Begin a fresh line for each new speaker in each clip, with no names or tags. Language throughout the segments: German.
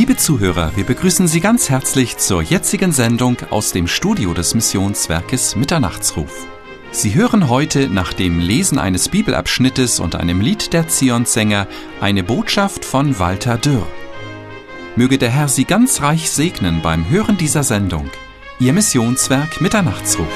Liebe Zuhörer, wir begrüßen Sie ganz herzlich zur jetzigen Sendung aus dem Studio des Missionswerkes Mitternachtsruf. Sie hören heute nach dem Lesen eines Bibelabschnittes und einem Lied der Zionssänger eine Botschaft von Walter Dürr. Möge der Herr Sie ganz reich segnen beim Hören dieser Sendung. Ihr Missionswerk Mitternachtsruf.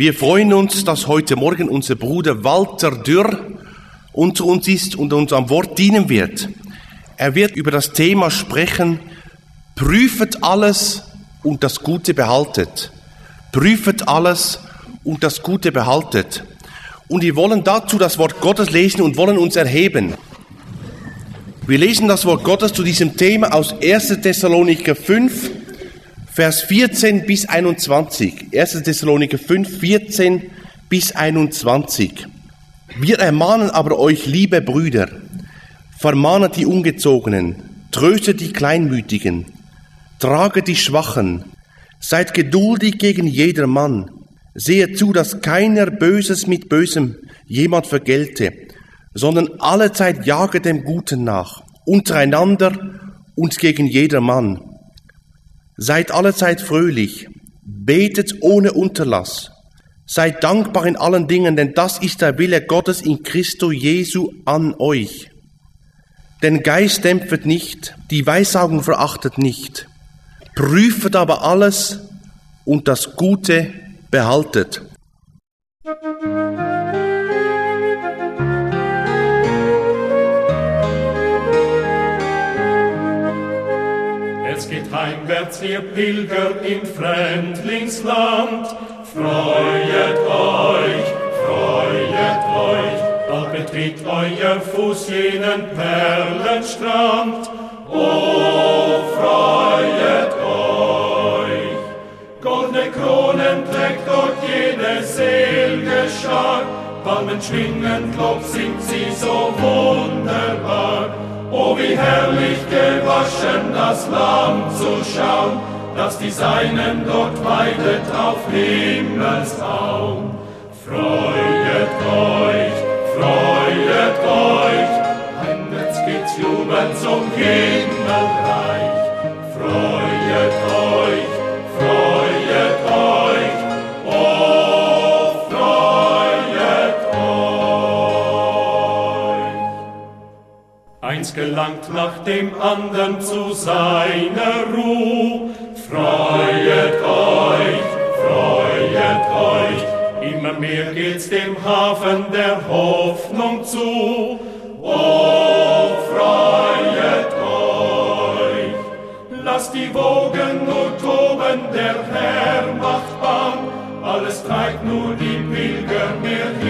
Wir freuen uns, dass heute Morgen unser Bruder Walter Dürr unter uns ist und uns am Wort dienen wird. Er wird über das Thema sprechen, prüfet alles und das Gute behaltet. Prüfet alles und das Gute behaltet. Und wir wollen dazu das Wort Gottes lesen und wollen uns erheben. Wir lesen das Wort Gottes zu diesem Thema aus 1. Thessaloniker 5, Vers 14 bis 21. 1. Thessaloniker 5, 14 bis 21. Wir ermahnen aber euch, liebe Brüder, vermahnet die Ungezogenen, tröstet die Kleinmütigen, traget die Schwachen, seid geduldig gegen jedermann, sehet zu, dass keiner Böses mit Bösem jemand vergelte, sondern allezeit jage dem Guten nach, untereinander und gegen jedermann. Seid allezeit fröhlich, betet ohne Unterlass, seid dankbar in allen Dingen, denn das ist der Wille Gottes in Christo Jesu an euch. Den Geist dämpft nicht, die Weissagung verachtet nicht, prüfet aber alles und das Gute behaltet.
Es heimwärts, ihr Pilger im Fremdlingsland. Freuet euch, freuet euch, bald betritt euer Fuß jenen Perlenstrand. Oh, freuet euch! Goldene Kronen trägt dort jene selge Schar, Palmen schwingen, Klopf singt sie so wunderbar. Oh, wie herrlich gewaschen das Lamm zu schauen, das die Seinen dort weidet auf Himmelsraum. Freuet euch, freuet euch, heimwärts geht's jubelnd zum Himmelreich. Freuet euch, Eins gelangt nach dem andern zu seiner Ruh. Freuet euch, freuet euch, immer mehr geht's dem Hafen der Hoffnung zu. Oh, freuet euch, lasst die Wogen nur toben, der Herr macht Bahn, alles treibt nur die Pilger mehr an.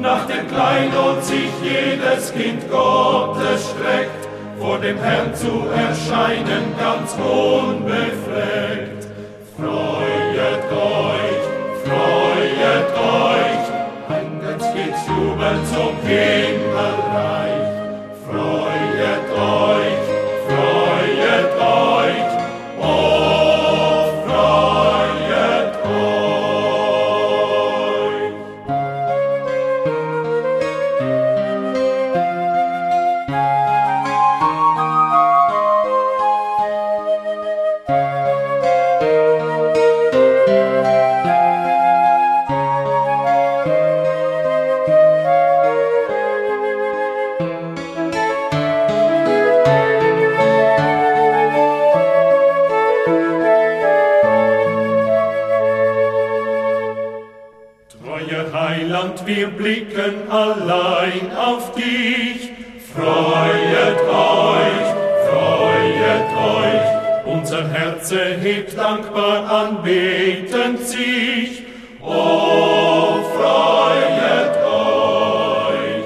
Nach dem Kleinod sich jedes Kind Gottes streckt, vor dem Herrn zu erscheinen ganz unbefleckt. Freuet euch, freuet euch, heimwärts geht's jubelnd zum Himmelreich. Freuet Herze hebt dankbar anbetend sich. Oh, freuet euch,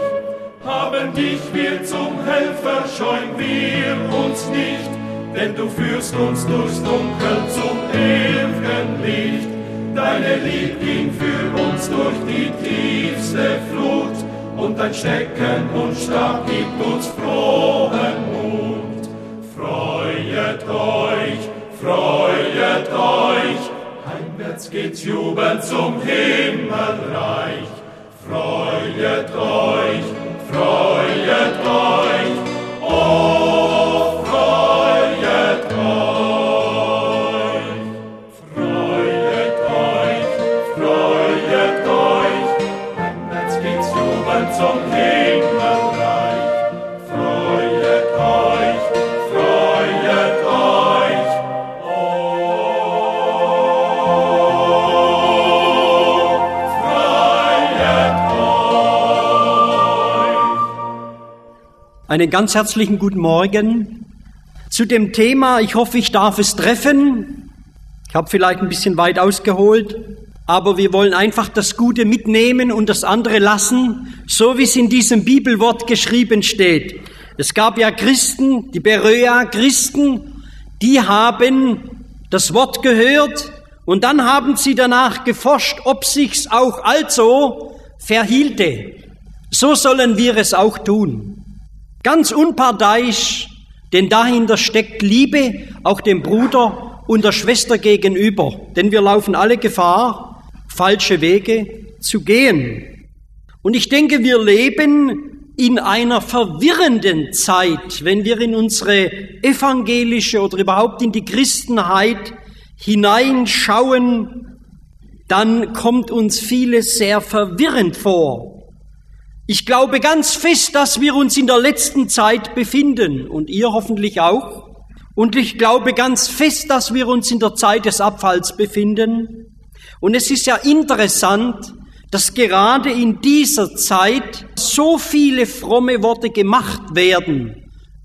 haben dich wir zum Helfer, scheuen wir uns nicht, denn du führst uns durchs Dunkel zum ewigen Licht. Deine Lieb ging für uns durch die tiefste Flut und dein Stecken und Stab gibt uns frohen Mut. Freuet euch, freuet euch, heimwärts geht's jubelnd zum Himmelreich. Freuet euch,
Einen ganz herzlichen guten Morgen zu dem Thema, ich hoffe, ich darf es treffen. Ich habe vielleicht ein bisschen weit ausgeholt, aber wir wollen einfach das Gute mitnehmen und das andere lassen, so wie es in diesem Bibelwort geschrieben steht. Es gab ja Christen, die Beröa Christen, die haben das Wort gehört und dann haben sie danach geforscht, ob sich's auch also verhielte. So sollen wir es auch tun. Ganz unparteiisch, denn dahinter steckt Liebe auch dem Bruder und der Schwester gegenüber, denn wir laufen alle Gefahr, falsche Wege zu gehen. Und ich denke, wir leben in einer verwirrenden Zeit, wenn wir in unsere evangelische oder überhaupt in die Christenheit hineinschauen, dann kommt uns vieles sehr verwirrend vor. Ich glaube ganz fest, dass wir uns in der letzten Zeit befinden und ihr hoffentlich auch. Und ich glaube ganz fest, dass wir uns in der Zeit des Abfalls befinden. Und es ist ja interessant, dass gerade in dieser Zeit so viele fromme Worte gemacht werden.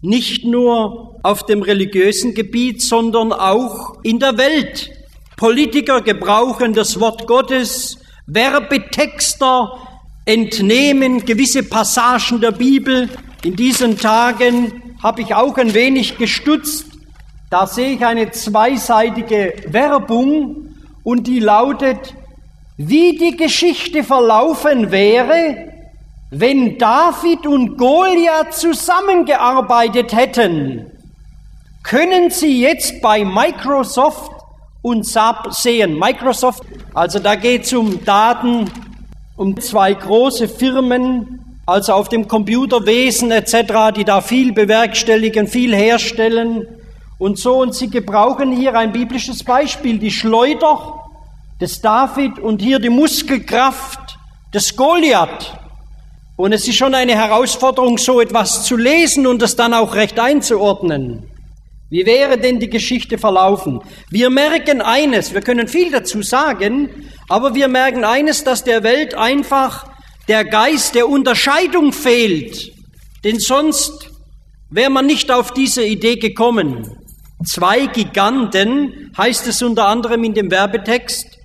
Nicht nur auf dem religiösen Gebiet, sondern auch in der Welt. Politiker gebrauchen das Wort Gottes, Werbetexter entnehmen gewisse Passagen der Bibel. In diesen Tagen habe ich auch ein wenig gestutzt. Da sehe ich eine zweiseitige Werbung und die lautet, wie die Geschichte verlaufen wäre, wenn David und Goliath zusammengearbeitet hätten. Können Sie jetzt bei Microsoft und SAP sehen? Microsoft, also da geht es um Daten, um zwei große Firmen, also auf dem Computerwesen etc., die da viel bewerkstelligen, viel herstellen und so. Und sie gebrauchen hier ein biblisches Beispiel, die Schleuder des David und hier die Muskelkraft des Goliath. Und es ist schon eine Herausforderung, so etwas zu lesen und es dann auch recht einzuordnen. Wie wäre denn die Geschichte verlaufen? Wir merken eines, wir können viel dazu sagen, aber wir merken eines, dass der Welt einfach der Geist der Unterscheidung fehlt. Denn sonst wäre man nicht auf diese Idee gekommen. Zwei Giganten, heißt es unter anderem in dem Werbetext,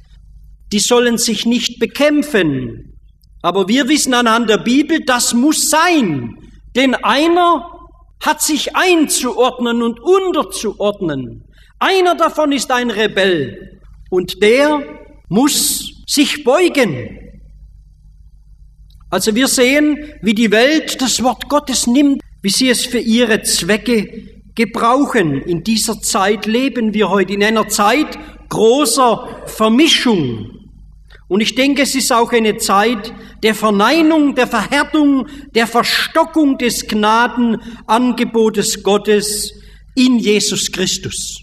die sollen sich nicht bekämpfen. Aber wir wissen anhand der Bibel, das muss sein. Denn einer hat sich einzuordnen und unterzuordnen. Einer davon ist ein Rebell und der muss sich beugen. Also wir sehen, wie die Welt das Wort Gottes nimmt, wie sie es für ihre Zwecke gebrauchen. In dieser Zeit leben wir heute, in einer Zeit großer Vermischung. Und ich denke, es ist auch eine Zeit der Verneinung, der Verhärtung, der Verstockung des Gnadenangebotes Gottes in Jesus Christus.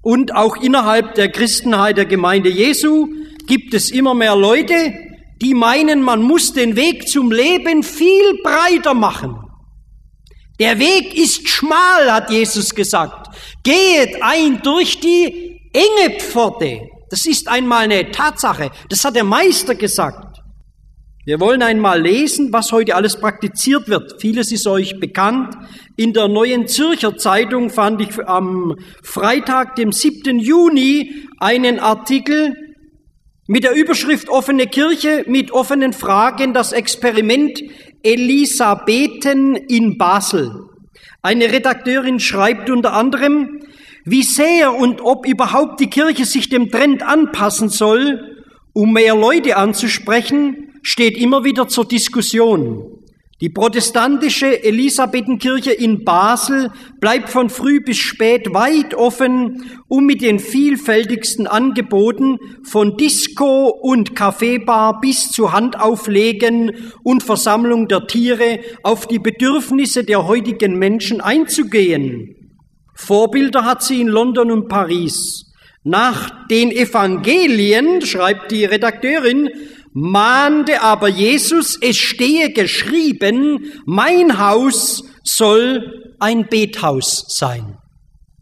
Und auch innerhalb der Christenheit der Gemeinde Jesu gibt es immer mehr Leute, die meinen, man muss den Weg zum Leben viel breiter machen. Der Weg ist schmal, hat Jesus gesagt. Gehet ein durch die enge Pforte. Das ist einmal eine Tatsache. Das hat der Meister gesagt. Wir wollen einmal lesen, was heute alles praktiziert wird. Vieles ist euch bekannt. In der Neuen Zürcher Zeitung fand ich am Freitag, dem 7. Juni, einen Artikel mit der Überschrift Offene Kirche mit offenen Fragen, das Experiment Elisabethen in Basel. Eine Redakteurin schreibt unter anderem, Wie sehr und ob überhaupt die Kirche sich dem Trend anpassen soll, um mehr Leute anzusprechen, steht immer wieder zur Diskussion. Die protestantische Elisabethenkirche in Basel bleibt von früh bis spät weit offen, um mit den vielfältigsten Angeboten von Disco und Kaffeebar bis zu Handauflegen und Versammlung der Tiere auf die Bedürfnisse der heutigen Menschen einzugehen. Vorbilder hat sie in London und Paris. Nach den Evangelien, schreibt die Redakteurin, mahnte aber Jesus, es stehe geschrieben, mein Haus soll ein Bethaus sein.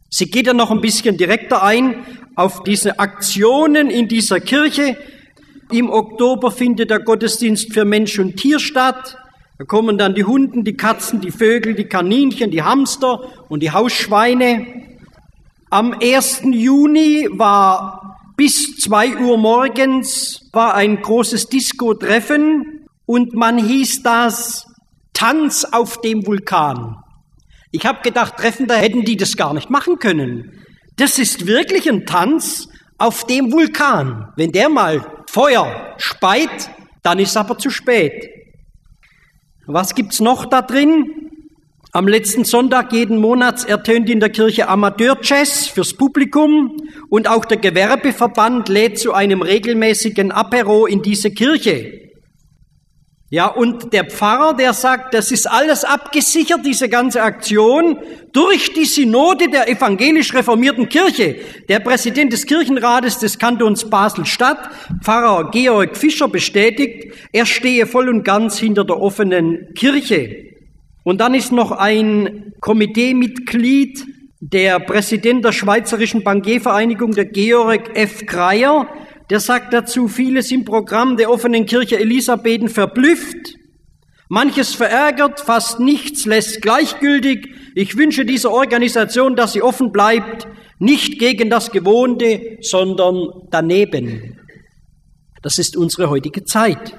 Sie geht dann noch ein bisschen direkter ein auf diese Aktionen in dieser Kirche. Im Oktober findet der Gottesdienst für Mensch und Tier statt. Da kommen dann die Hunden, die Katzen, die Vögel, die Kaninchen, die Hamster und die Hausschweine. Am 1. Juni war bis zwei Uhr morgens war ein großes Disco-Treffen und man hieß das Tanz auf dem Vulkan. Ich habe gedacht, Treffender hätten die das gar nicht machen können. Das ist wirklich ein Tanz auf dem Vulkan. Wenn der mal Feuer speit, dann ist aber zu spät. Was gibt's noch da drin? Am letzten Sonntag jeden Monats ertönt in der Kirche Amateurjazz fürs Publikum und auch der Gewerbeverband lädt zu einem regelmäßigen Apero in diese Kirche. Ja, und der Pfarrer, der sagt, das ist alles abgesichert, diese ganze Aktion, durch die Synode der evangelisch reformierten Kirche. Der Präsident des Kirchenrates des Kantons Basel-Stadt, Pfarrer Georg Fischer, bestätigt, er stehe voll und ganz hinter der offenen Kirche. Und dann ist noch ein Komiteemitglied, der Präsident der Schweizerischen Bankiervereinigung, der Georg F. Kreier, der sagt dazu, vieles im Programm der offenen Kirche Elisabethen verblüfft, manches verärgert, fast nichts lässt gleichgültig. Ich wünsche dieser Organisation, dass sie offen bleibt, nicht gegen das Gewohnte, sondern daneben. Das ist unsere heutige Zeit.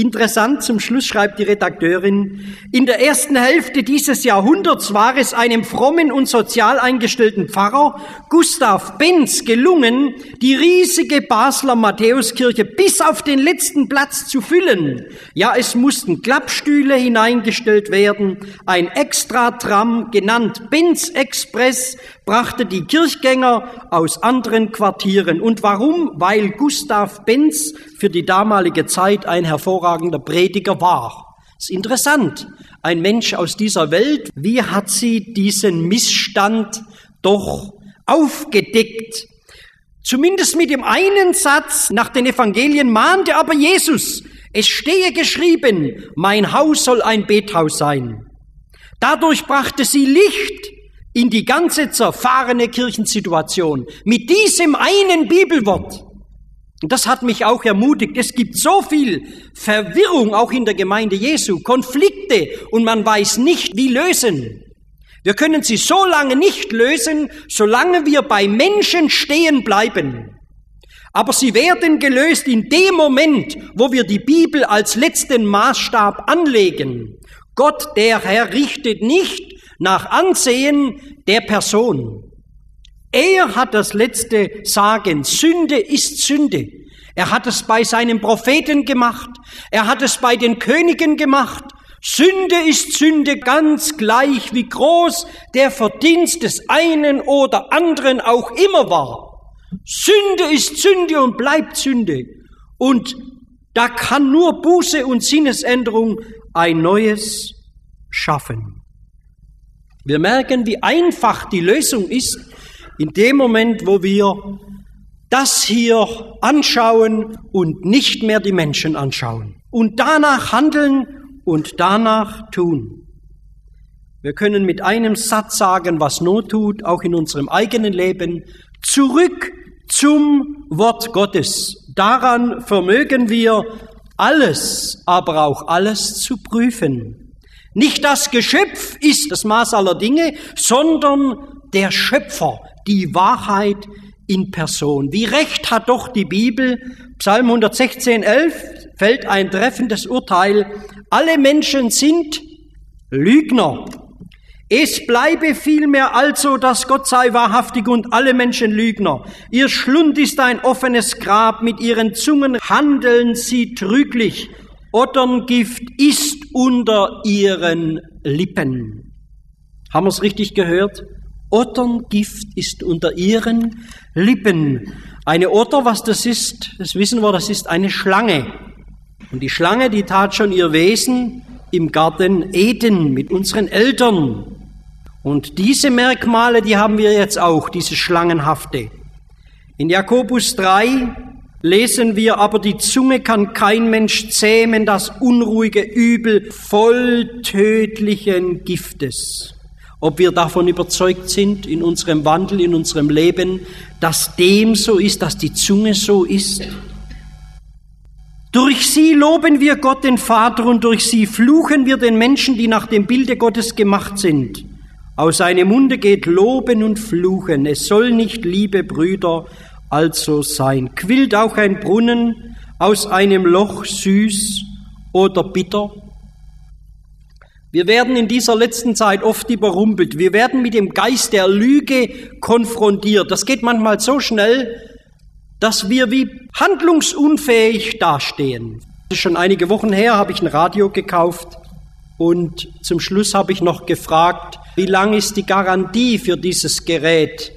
Interessant zum Schluss schreibt die Redakteurin, in der ersten Hälfte dieses Jahrhunderts war es einem frommen und sozial eingestellten Pfarrer, Gustav Benz, gelungen, die riesige Basler Matthäuskirche bis auf den letzten Platz zu füllen. Ja, es mussten Klappstühle hineingestellt werden, ein Extra-Tram, genannt Benz Express, brachte die Kirchgänger aus anderen Quartieren. Und warum? Weil Gustav Benz für die damalige Zeit ein hervorragender Prediger war. Das ist interessant. Ein Mensch aus dieser Welt, wie hat sie diesen Missstand doch aufgedeckt? Zumindest mit dem einen Satz nach den Evangelien mahnte aber Jesus, es stehe geschrieben, mein Haus soll ein Bethaus sein. Dadurch brachte sie Licht in die ganze zerfahrene Kirchensituation mit diesem einen Bibelwort. Und das hat mich auch ermutigt. Es gibt so viel Verwirrung auch in der Gemeinde Jesu, Konflikte und man weiß nicht, wie lösen. Wir können sie so lange nicht lösen, solange wir bei Menschen stehen bleiben. Aber sie werden gelöst in dem Moment, wo wir die Bibel als letzten Maßstab anlegen. Gott, der Herr, richtet nicht nach Ansehen der Person. Er hat das letzte Sagen. Sünde ist Sünde. Er hat es bei seinen Propheten gemacht. Er hat es bei den Königen gemacht. Sünde ist Sünde ganz gleich, wie groß der Verdienst des einen oder anderen auch immer war. Sünde ist Sünde und bleibt Sünde. Und da kann nur Buße und Sinnesänderung ein neues schaffen. Wir merken, wie einfach die Lösung ist, in dem Moment, wo wir das hier anschauen und nicht mehr die Menschen anschauen und danach handeln und danach tun. Wir können mit einem Satz sagen, was Not tut, auch in unserem eigenen Leben, zurück zum Wort Gottes. Daran vermögen wir alles, aber auch alles zu prüfen. Nicht das Geschöpf ist das Maß aller Dinge, sondern der Schöpfer, die Wahrheit in Person. Wie recht hat doch die Bibel, Psalm 116, 11, fällt ein treffendes Urteil. Alle Menschen sind Lügner. Es bleibe vielmehr also, dass Gott sei wahrhaftig und alle Menschen Lügner. Ihr Schlund ist ein offenes Grab, mit ihren Zungen handeln sie trüglich. Otterngift ist unter ihren Lippen. Haben wir es richtig gehört? Otterngift ist unter ihren Lippen. Eine Otter, was das ist, das wissen wir, das ist eine Schlange. Und die Schlange, die tat schon ihr Wesen im Garten Eden mit unseren Eltern. Und diese Merkmale, die haben wir jetzt auch, diese Schlangenhafte. In Jakobus 3 lesen wir, aber die Zunge kann kein Mensch zähmen, das unruhige Übel voll tödlichen Giftes. Ob wir davon überzeugt sind in unserem Wandel, in unserem Leben, dass dem so ist, dass die Zunge so ist. Durch sie loben wir Gott den Vater und durch sie fluchen wir den Menschen, die nach dem Bilde Gottes gemacht sind. Aus seinem Munde geht Loben und Fluchen. Es soll nicht, liebe Brüder, also sein. Quillt auch ein Brunnen aus einem Loch süß oder bitter? Wir werden in dieser letzten Zeit oft überrumpelt. Wir werden mit dem Geist der Lüge konfrontiert. Das geht manchmal so schnell, dass wir wie handlungsunfähig dastehen. Schon einige Wochen her habe ich ein Radio gekauft und zum Schluss habe ich noch gefragt, wie lang ist die Garantie für dieses Gerät?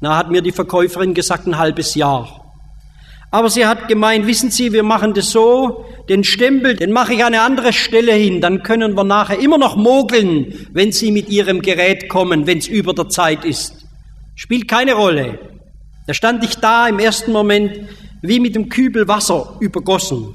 Na, hat mir die Verkäuferin gesagt, ein halbes Jahr. Aber sie hat gemeint, wissen Sie, wir machen das so, den Stempel, den mache ich an eine andere Stelle hin, dann können wir nachher immer noch mogeln, wenn Sie mit Ihrem Gerät kommen, wenn es über der Zeit ist. Spielt keine Rolle. Da stand ich da im ersten Moment wie mit dem Kübel Wasser übergossen.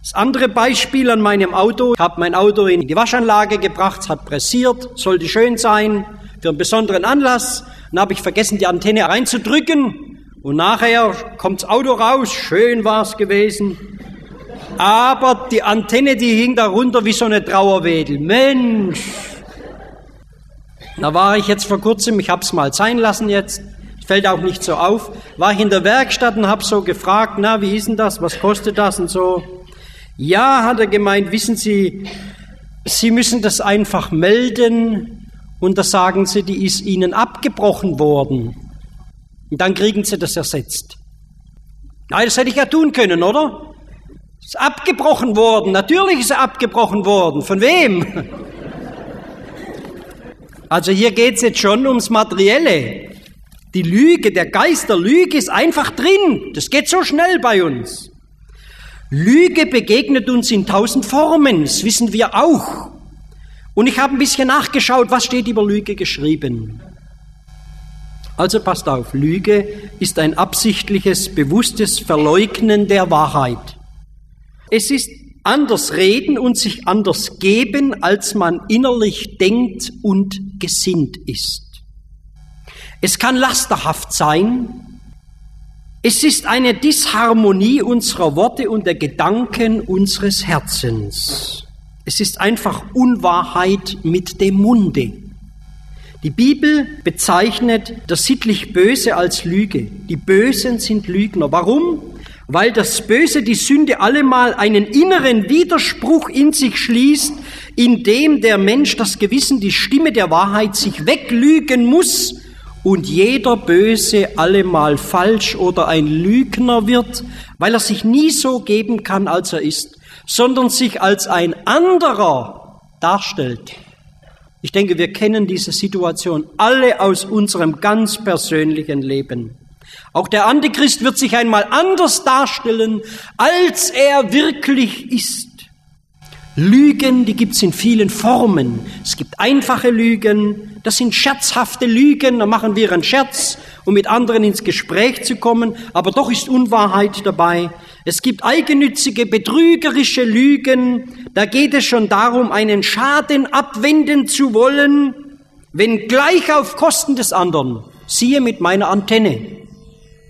Das andere Beispiel an meinem Auto, ich habe mein Auto in die Waschanlage gebracht, es hat pressiert, sollte schön sein, für einen besonderen Anlass. Dann habe ich vergessen, die Antenne reinzudrücken und nachher kommt das Auto raus, schön war es gewesen. Aber die Antenne, die hing da runter wie so eine Trauerwedel. Mensch! Da war ich jetzt vor kurzem, ich habe es mal sein lassen jetzt, fällt auch nicht so auf, war ich in der Werkstatt und habe so gefragt, na, wie ist denn das, was kostet das und so. Ja, hat er gemeint, wissen Sie, Sie müssen das einfach melden und da sagen Sie, die ist Ihnen abgebrochen worden. Und dann kriegen Sie das ersetzt. Nein, das hätte ich ja tun können, oder? Ist abgebrochen worden. Natürlich ist er abgebrochen worden. Von wem? Also hier geht es jetzt schon ums Materielle. Die Lüge, der Geist der Lüge ist einfach drin. Das geht so schnell bei uns. Lüge begegnet uns in tausend Formen, das wissen wir auch. Und ich habe ein bisschen nachgeschaut, was steht über Lüge geschrieben. Also passt auf, Lüge ist ein absichtliches, bewusstes Verleugnen der Wahrheit. Es ist anders reden und sich anders geben, als man innerlich denkt und gesinnt ist. Es kann lasterhaft sein, es ist eine Disharmonie unserer Worte und der Gedanken unseres Herzens. Es ist einfach Unwahrheit mit dem Munde. Die Bibel bezeichnet das sittlich Böse als Lüge. Die Bösen sind Lügner. Warum? Weil das Böse, die Sünde, allemal einen inneren Widerspruch in sich schließt, in dem der Mensch das Gewissen, die Stimme der Wahrheit sich weglügen muss und jeder Böse allemal falsch oder ein Lügner wird, weil er sich nie so geben kann, als er ist, sondern sich als ein anderer darstellt. Ich denke, wir kennen diese Situation alle aus unserem ganz persönlichen Leben. Auch der Antichrist wird sich einmal anders darstellen, als er wirklich ist. Lügen, die gibt es in vielen Formen. Es gibt einfache Lügen, das sind scherzhafte Lügen, da machen wir einen Scherz, um mit anderen ins Gespräch zu kommen, aber doch ist Unwahrheit dabei. Es gibt eigennützige, betrügerische Lügen, da geht es schon darum, einen Schaden abwenden zu wollen, wenn gleich auf Kosten des anderen. Siehe mit meiner Antenne.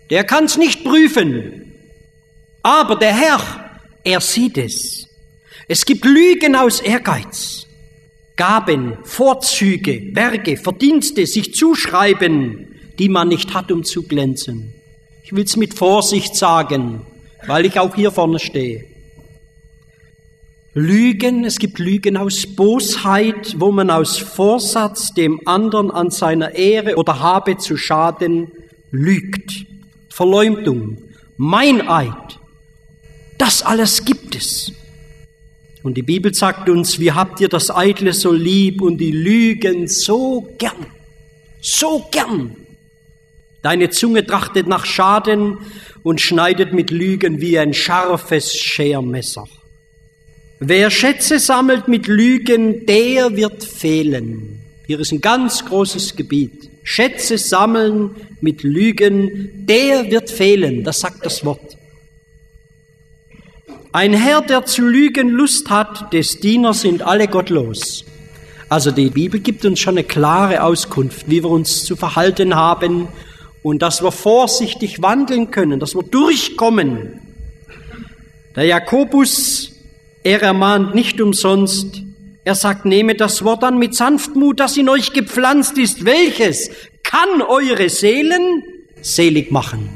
Der kann es nicht prüfen, aber der Herr, er sieht es. Es gibt Lügen aus Ehrgeiz, Gaben, Vorzüge, Werke, Verdienste, sich zuschreiben, die man nicht hat, um zu glänzen. Ich will es mit Vorsicht sagen, weil ich auch hier vorne stehe. Lügen, es gibt Lügen aus Bosheit, wo man aus Vorsatz dem anderen an seiner Ehre oder Habe zu schaden lügt. Verleumdung, Meineid, das alles gibt es. Und die Bibel sagt uns, wie habt ihr das Eitle so lieb und die Lügen so gern, so gern. Deine Zunge trachtet nach Schaden und schneidet mit Lügen wie ein scharfes Schermesser. Wer Schätze sammelt mit Lügen, der wird fehlen. Hier ist ein ganz großes Gebiet. Schätze sammeln mit Lügen, der wird fehlen. Das sagt das Wort. Ein Herr, der zu lügen Lust hat, des Diener sind alle gottlos. Also die Bibel gibt uns schon eine klare Auskunft, wie wir uns zu verhalten haben und dass wir vorsichtig wandeln können, dass wir durchkommen. Der Jakobus er ermahnt nicht umsonst. Er sagt, nehme das Wort an mit Sanftmut, das in euch gepflanzt ist. Welches kann eure Seelen selig machen?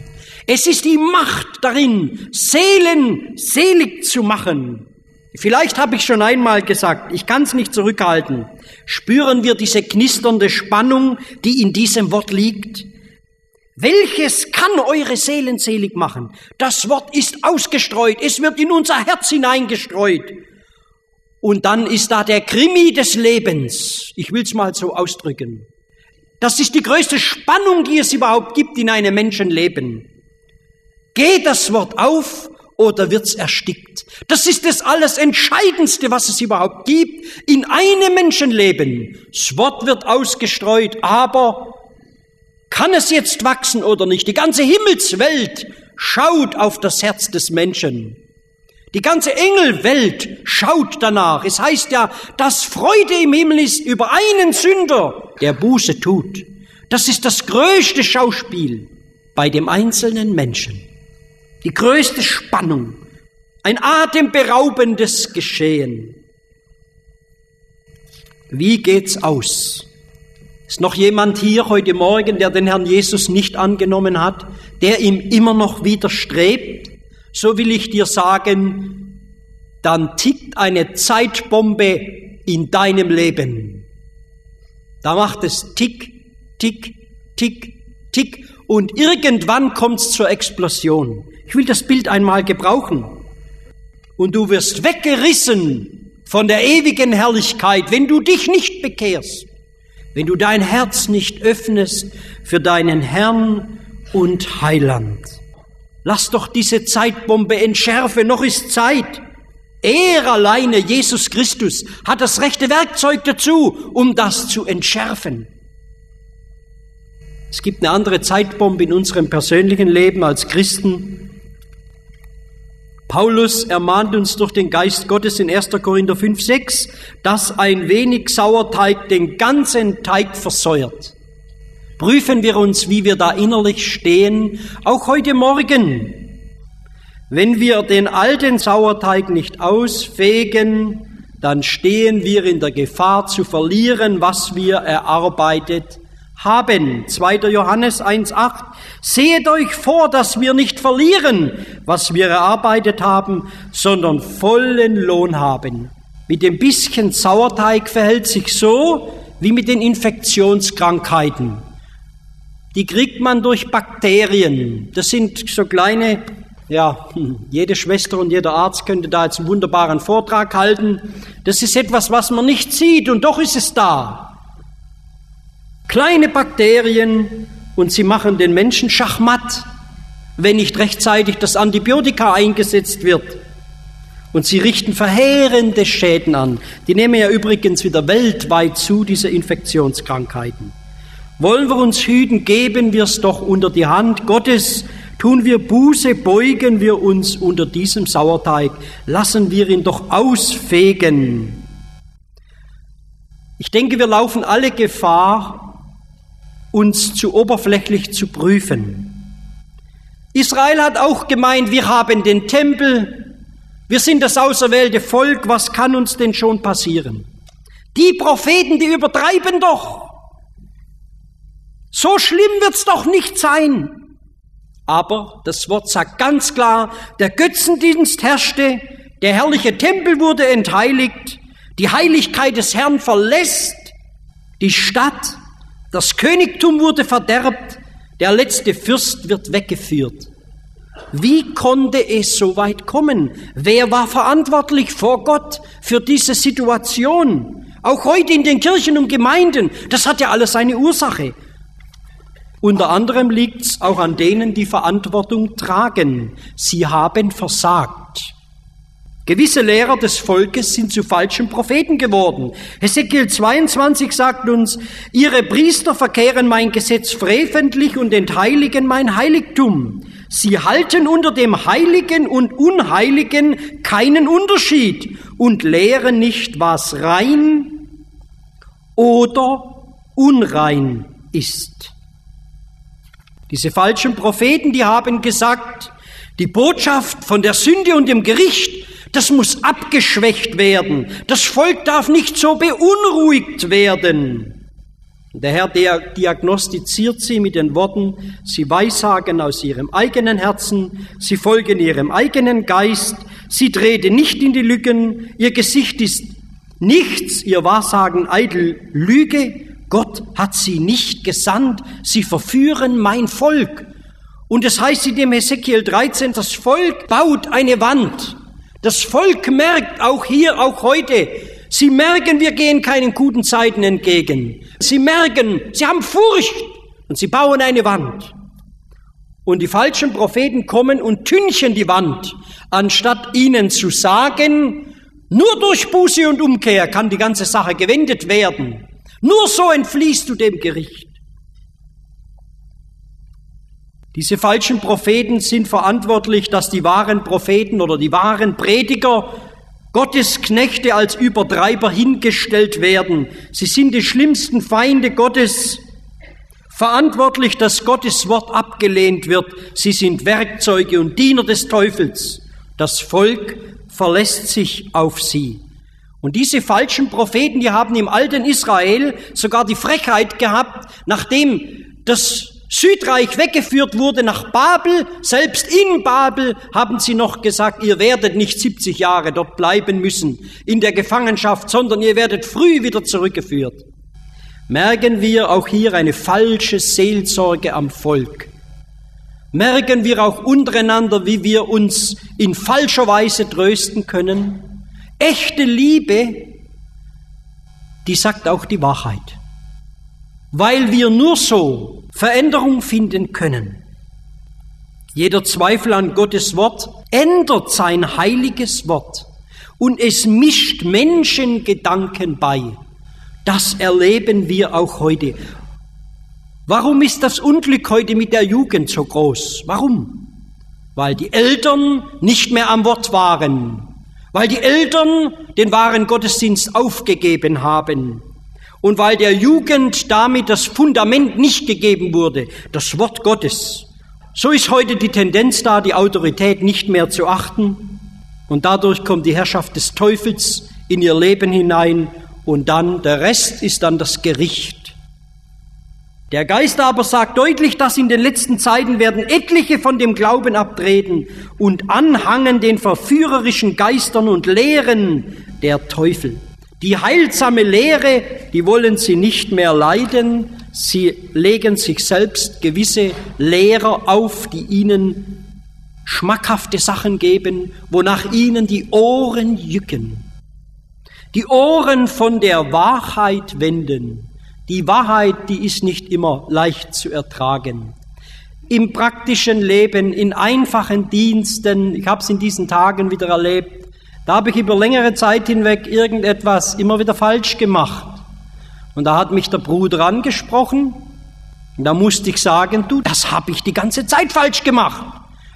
Es ist die Macht darin, Seelen selig zu machen. Vielleicht habe ich schon einmal gesagt, ich kann es nicht zurückhalten. Spüren wir diese knisternde Spannung, die in diesem Wort liegt? Welches kann eure Seelen selig machen? Das Wort ist ausgestreut, es wird in unser Herz hineingestreut. Und dann ist da der Krimi des Lebens. Ich will es mal so ausdrücken. Das ist die größte Spannung, die es überhaupt gibt in einem Menschenleben. Geht das Wort auf oder wird's erstickt? Das ist das alles Entscheidendste, was es überhaupt gibt in einem Menschenleben. Das Wort wird ausgestreut, aber kann es jetzt wachsen oder nicht? Die ganze Himmelswelt schaut auf das Herz des Menschen. Die ganze Engelwelt schaut danach. Es heißt ja, dass Freude im Himmel ist über einen Sünder, der Buße tut. Das ist das größte Schauspiel bei dem einzelnen Menschen. Die größte Spannung. Ein atemberaubendes Geschehen. Wie geht's aus? Ist noch jemand hier heute Morgen, der den Herrn Jesus nicht angenommen hat, der ihm immer noch widerstrebt? So will ich dir sagen, dann tickt eine Zeitbombe in deinem Leben. Da macht es tick, tick, tick, tick und irgendwann kommt es zur Explosion. Ich will das Bild einmal gebrauchen. Und du wirst weggerissen von der ewigen Herrlichkeit, wenn du dich nicht bekehrst wenn du dein Herz nicht öffnest für deinen Herrn und Heiland. Lass doch diese Zeitbombe entschärfen, noch ist Zeit. Er alleine, Jesus Christus, hat das rechte Werkzeug dazu, um das zu entschärfen. Es gibt eine andere Zeitbombe in unserem persönlichen Leben als Christen, Paulus ermahnt uns durch den Geist Gottes in 1. Korinther 5, 6, dass ein wenig Sauerteig den ganzen Teig versäuert. Prüfen wir uns, wie wir da innerlich stehen, auch heute Morgen. Wenn wir den alten Sauerteig nicht ausfegen, dann stehen wir in der Gefahr zu verlieren, was wir erarbeitet haben. 2. Johannes 1.8. Seht euch vor, dass wir nicht verlieren, was wir erarbeitet haben, sondern vollen Lohn haben. Mit dem bisschen Sauerteig verhält sich so wie mit den Infektionskrankheiten. Die kriegt man durch Bakterien. Das sind so kleine, ja, hm, jede Schwester und jeder Arzt könnte da jetzt einen wunderbaren Vortrag halten. Das ist etwas, was man nicht sieht und doch ist es da kleine Bakterien und sie machen den Menschen schachmatt, wenn nicht rechtzeitig das Antibiotika eingesetzt wird. Und sie richten verheerende Schäden an. Die nehmen ja übrigens wieder weltweit zu, diese Infektionskrankheiten. Wollen wir uns hüten, geben wir es doch unter die Hand Gottes. Tun wir Buße, beugen wir uns unter diesem Sauerteig. Lassen wir ihn doch ausfegen. Ich denke, wir laufen alle Gefahr, uns zu oberflächlich zu prüfen. Israel hat auch gemeint, wir haben den Tempel, wir sind das auserwählte Volk, was kann uns denn schon passieren? Die Propheten, die übertreiben doch. So schlimm wird's doch nicht sein. Aber das Wort sagt ganz klar, der Götzendienst herrschte, der herrliche Tempel wurde entheiligt, die Heiligkeit des Herrn verlässt die Stadt, das Königtum wurde verderbt, der letzte Fürst wird weggeführt. Wie konnte es so weit kommen? Wer war verantwortlich vor Gott für diese Situation? Auch heute in den Kirchen und Gemeinden, das hat ja alles seine Ursache. Unter anderem liegt es auch an denen, die Verantwortung tragen. Sie haben versagt. Gewisse Lehrer des Volkes sind zu falschen Propheten geworden. Hesekiel 22 sagt uns, ihre Priester verkehren mein Gesetz freventlich und entheiligen mein Heiligtum. Sie halten unter dem Heiligen und Unheiligen keinen Unterschied und lehren nicht, was rein oder unrein ist. Diese falschen Propheten, die haben gesagt, die Botschaft von der Sünde und dem Gericht das muss abgeschwächt werden. Das Volk darf nicht so beunruhigt werden. Der Herr diagnostiziert sie mit den Worten, sie weissagen aus ihrem eigenen Herzen, sie folgen ihrem eigenen Geist, sie treten nicht in die Lücken, ihr Gesicht ist nichts, ihr Wahrsagen eitel Lüge, Gott hat sie nicht gesandt, sie verführen mein Volk. Und es heißt in dem Ezekiel 13, das Volk baut eine Wand das Volk merkt auch hier, auch heute, sie merken, wir gehen keinen guten Zeiten entgegen. Sie merken, sie haben Furcht und sie bauen eine Wand. Und die falschen Propheten kommen und tünchen die Wand, anstatt ihnen zu sagen, nur durch Buße und Umkehr kann die ganze Sache gewendet werden. Nur so entfließt du dem Gericht. Diese falschen Propheten sind verantwortlich, dass die wahren Propheten oder die wahren Prediger Gottes Knechte als Übertreiber hingestellt werden. Sie sind die schlimmsten Feinde Gottes. Verantwortlich, dass Gottes Wort abgelehnt wird. Sie sind Werkzeuge und Diener des Teufels. Das Volk verlässt sich auf sie. Und diese falschen Propheten, die haben im alten Israel sogar die Frechheit gehabt, nachdem das Südreich weggeführt wurde nach Babel, selbst in Babel haben sie noch gesagt, ihr werdet nicht 70 Jahre dort bleiben müssen in der Gefangenschaft, sondern ihr werdet früh wieder zurückgeführt. Merken wir auch hier eine falsche Seelsorge am Volk. Merken wir auch untereinander, wie wir uns in falscher Weise trösten können. Echte Liebe, die sagt auch die Wahrheit weil wir nur so Veränderung finden können. Jeder Zweifel an Gottes Wort ändert sein heiliges Wort und es mischt Menschengedanken bei. Das erleben wir auch heute. Warum ist das Unglück heute mit der Jugend so groß? Warum? Weil die Eltern nicht mehr am Wort waren, weil die Eltern den wahren Gottesdienst aufgegeben haben, und weil der Jugend damit das Fundament nicht gegeben wurde, das Wort Gottes, so ist heute die Tendenz da, die Autorität nicht mehr zu achten. Und dadurch kommt die Herrschaft des Teufels in ihr Leben hinein und dann der Rest ist dann das Gericht. Der Geist aber sagt deutlich, dass in den letzten Zeiten werden etliche von dem Glauben abtreten und anhangen den verführerischen Geistern und Lehren der Teufel. Die heilsame Lehre, die wollen sie nicht mehr leiden. Sie legen sich selbst gewisse Lehrer auf, die ihnen schmackhafte Sachen geben, wonach ihnen die Ohren jücken. Die Ohren von der Wahrheit wenden. Die Wahrheit, die ist nicht immer leicht zu ertragen. Im praktischen Leben, in einfachen Diensten, ich habe es in diesen Tagen wieder erlebt, da habe ich über längere Zeit hinweg irgendetwas immer wieder falsch gemacht. Und da hat mich der Bruder angesprochen. Und da musste ich sagen, du, das habe ich die ganze Zeit falsch gemacht.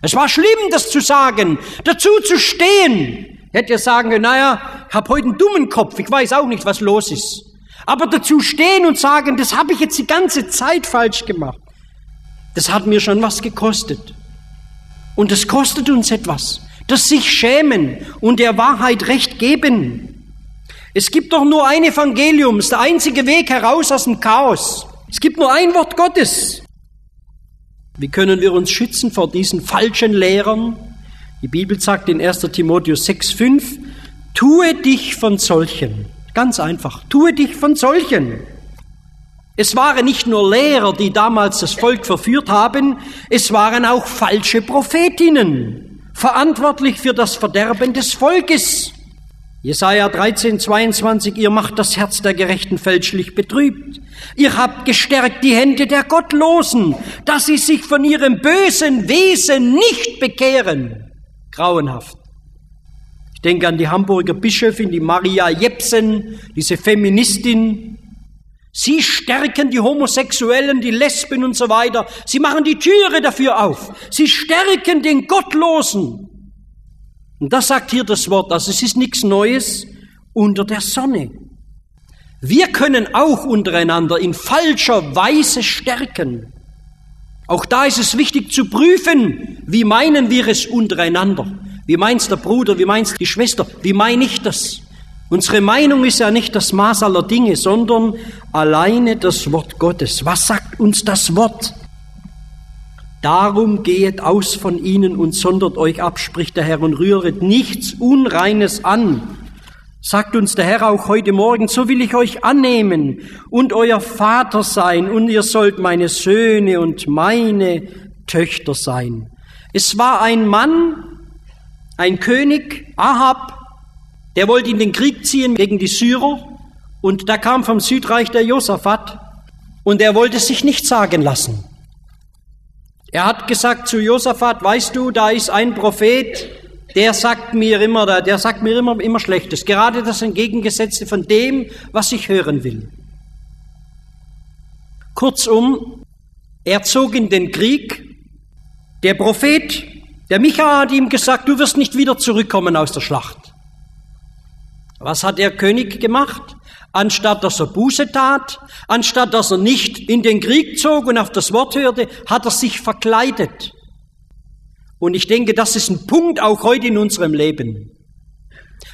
Es war schlimm, das zu sagen, dazu zu stehen. Ich hätte ja sagen können, naja, ich habe heute einen dummen Kopf, ich weiß auch nicht, was los ist. Aber dazu stehen und sagen, das habe ich jetzt die ganze Zeit falsch gemacht, das hat mir schon was gekostet. Und es kostet uns etwas das sich schämen und der Wahrheit Recht geben. Es gibt doch nur ein Evangelium, ist der einzige Weg heraus aus dem Chaos. Es gibt nur ein Wort Gottes. Wie können wir uns schützen vor diesen falschen Lehrern? Die Bibel sagt in 1. Timotheus 6,5, tue dich von solchen. Ganz einfach, tue dich von solchen. Es waren nicht nur Lehrer, die damals das Volk verführt haben, es waren auch falsche Prophetinnen, verantwortlich für das Verderben des Volkes. Jesaja 13, 22, ihr macht das Herz der Gerechten fälschlich betrübt. Ihr habt gestärkt die Hände der Gottlosen, dass sie sich von ihrem bösen Wesen nicht bekehren. Grauenhaft. Ich denke an die Hamburger Bischöfin, die Maria Jepsen, diese Feministin. Sie stärken die Homosexuellen, die Lesben und so weiter. Sie machen die Türe dafür auf. Sie stärken den Gottlosen. Und das sagt hier das Wort, also es ist nichts Neues unter der Sonne. Wir können auch untereinander in falscher Weise stärken. Auch da ist es wichtig zu prüfen, wie meinen wir es untereinander. Wie meint der Bruder, wie meint die Schwester, wie meine ich das? Unsere Meinung ist ja nicht das Maß aller Dinge, sondern alleine das Wort Gottes. Was sagt uns das Wort? Darum gehet aus von ihnen und sondert euch ab, spricht der Herr, und rühret nichts Unreines an. Sagt uns der Herr auch heute Morgen, so will ich euch annehmen und euer Vater sein, und ihr sollt meine Söhne und meine Töchter sein. Es war ein Mann, ein König, Ahab, der wollte in den Krieg ziehen gegen die Syrer, und da kam vom Südreich der Josaphat, und er wollte sich nicht sagen lassen. Er hat gesagt zu Josaphat, weißt du, da ist ein Prophet, der sagt mir immer, der sagt mir immer, immer Schlechtes, gerade das Entgegengesetzte von dem, was ich hören will. Kurzum, er zog in den Krieg. Der Prophet, der Micha hat ihm gesagt, du wirst nicht wieder zurückkommen aus der Schlacht. Was hat der König gemacht? Anstatt dass er Buße tat, anstatt dass er nicht in den Krieg zog und auf das Wort hörte, hat er sich verkleidet. Und ich denke, das ist ein Punkt auch heute in unserem Leben.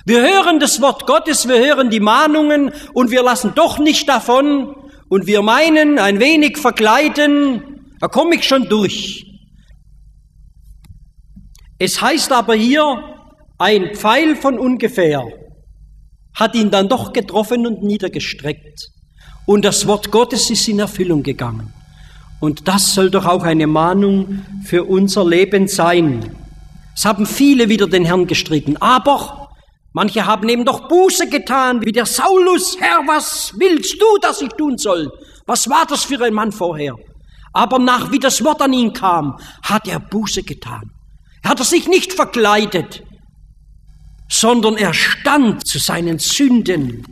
Wir hören das Wort Gottes, wir hören die Mahnungen und wir lassen doch nicht davon und wir meinen, ein wenig verkleiden, da komme ich schon durch. Es heißt aber hier, ein Pfeil von ungefähr hat ihn dann doch getroffen und niedergestreckt. Und das Wort Gottes ist in Erfüllung gegangen. Und das soll doch auch eine Mahnung für unser Leben sein. Es haben viele wieder den Herrn gestritten, aber manche haben eben doch Buße getan, wie der Saulus. Herr, was willst du, dass ich tun soll? Was war das für ein Mann vorher? Aber nach wie das Wort an ihn kam, hat er Buße getan. Er hat er sich nicht verkleidet, sondern er stand zu seinen Sünden.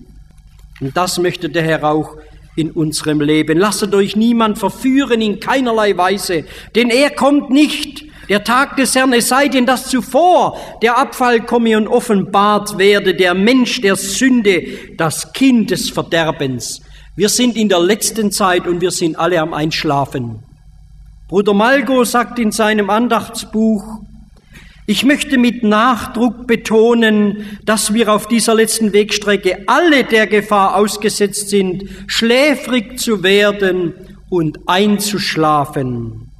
Und das möchte der Herr auch in unserem Leben. Lasset euch niemand verführen in keinerlei Weise, denn er kommt nicht. Der Tag des Herrn, es sei denn, dass zuvor der Abfall komme und offenbart werde, der Mensch der Sünde, das Kind des Verderbens. Wir sind in der letzten Zeit und wir sind alle am Einschlafen. Bruder Malgo sagt in seinem Andachtsbuch, ich möchte mit Nachdruck betonen, dass wir auf dieser letzten Wegstrecke alle der Gefahr ausgesetzt sind, schläfrig zu werden und einzuschlafen.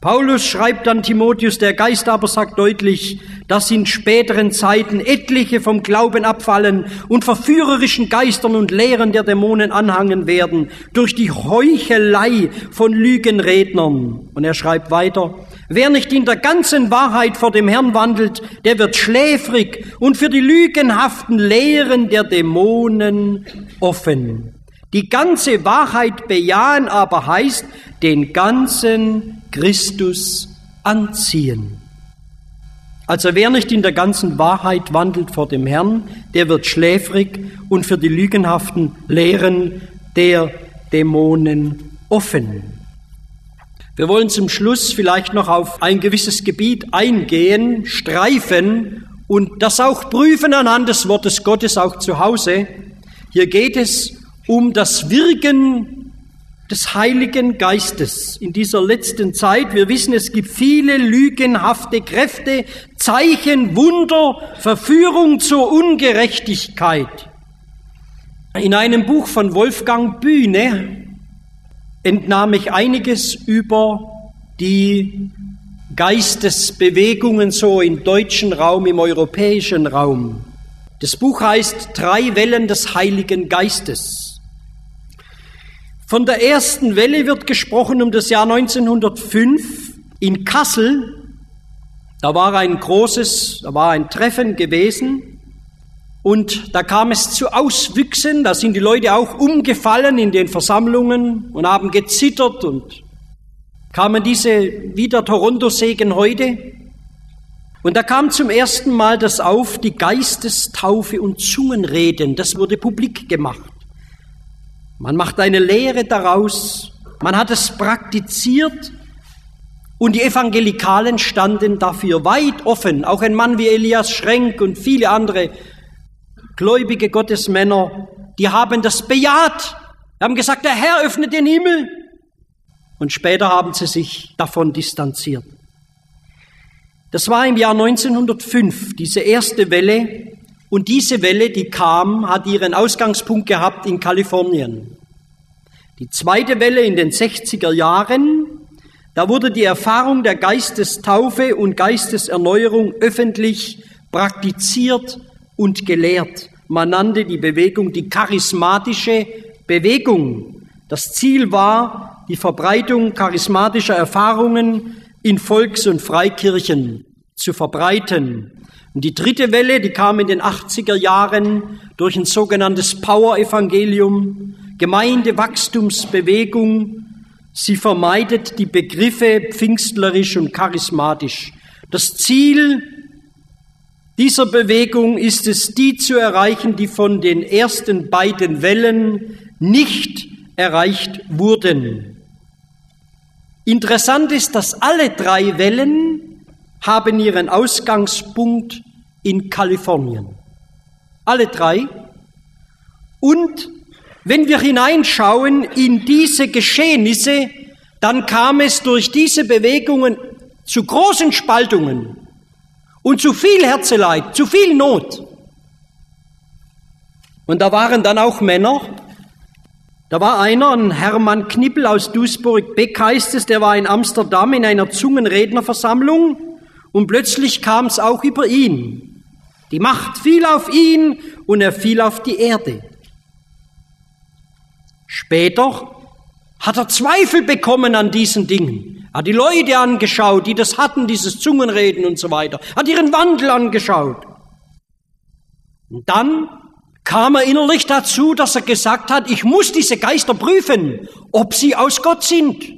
Paulus schreibt an Timotheus, der Geist aber sagt deutlich, dass in späteren Zeiten etliche vom Glauben abfallen und verführerischen Geistern und Lehren der Dämonen anhangen werden, durch die Heuchelei von Lügenrednern. Und er schreibt weiter, wer nicht in der ganzen Wahrheit vor dem Herrn wandelt, der wird schläfrig und für die lügenhaften Lehren der Dämonen offen. Die ganze Wahrheit bejahen aber heißt, den ganzen Christus anziehen. Also wer nicht in der ganzen Wahrheit wandelt vor dem Herrn, der wird schläfrig und für die lügenhaften Lehren der Dämonen offen. Wir wollen zum Schluss vielleicht noch auf ein gewisses Gebiet eingehen, streifen und das auch prüfen anhand des Wortes Gottes auch zu Hause. Hier geht es um das Wirken des Heiligen Geistes in dieser letzten Zeit. Wir wissen, es gibt viele lügenhafte Kräfte, Zeichen, Wunder, Verführung zur Ungerechtigkeit. In einem Buch von Wolfgang Bühne entnahm ich einiges über die Geistesbewegungen so im deutschen Raum, im europäischen Raum. Das Buch heißt Drei Wellen des Heiligen Geistes. Von der ersten Welle wird gesprochen um das Jahr 1905 in Kassel. Da war ein großes, da war ein Treffen gewesen und da kam es zu Auswüchsen. Da sind die Leute auch umgefallen in den Versammlungen und haben gezittert und kamen diese wie der Toronto-Segen heute. Und da kam zum ersten Mal das auf, die Geistestaufe und Zungenreden. Das wurde publik gemacht. Man macht eine Lehre daraus. Man hat es praktiziert. Und die Evangelikalen standen dafür weit offen. Auch ein Mann wie Elias Schrenk und viele andere gläubige Gottesmänner, die haben das bejaht. Die haben gesagt, der Herr öffnet den Himmel. Und später haben sie sich davon distanziert. Das war im Jahr 1905, diese erste Welle. Und diese Welle, die kam, hat ihren Ausgangspunkt gehabt in Kalifornien. Die zweite Welle in den 60er Jahren, da wurde die Erfahrung der Geistestaufe und Geisteserneuerung öffentlich praktiziert und gelehrt. Man nannte die Bewegung die charismatische Bewegung. Das Ziel war die Verbreitung charismatischer Erfahrungen in Volks- und Freikirchen zu verbreiten. Und die dritte Welle, die kam in den 80er Jahren durch ein sogenanntes Power-Evangelium, Gemeindewachstumsbewegung. Sie vermeidet die Begriffe pfingstlerisch und charismatisch. Das Ziel dieser Bewegung ist es, die zu erreichen, die von den ersten beiden Wellen nicht erreicht wurden. Interessant ist, dass alle drei Wellen haben ihren Ausgangspunkt in Kalifornien. Alle drei. Und wenn wir hineinschauen in diese Geschehnisse, dann kam es durch diese Bewegungen zu großen Spaltungen und zu viel Herzeleid, zu viel Not. Und da waren dann auch Männer, da war einer, ein Hermann Knippel aus Duisburg-Beck heißt es, der war in Amsterdam in einer Zungenrednerversammlung und plötzlich kam es auch über ihn. Die Macht fiel auf ihn und er fiel auf die Erde. Später hat er Zweifel bekommen an diesen Dingen hat die Leute angeschaut, die das hatten, dieses Zungenreden und so weiter, hat ihren Wandel angeschaut. Und dann kam er innerlich dazu, dass er gesagt hat, ich muss diese Geister prüfen, ob sie aus Gott sind.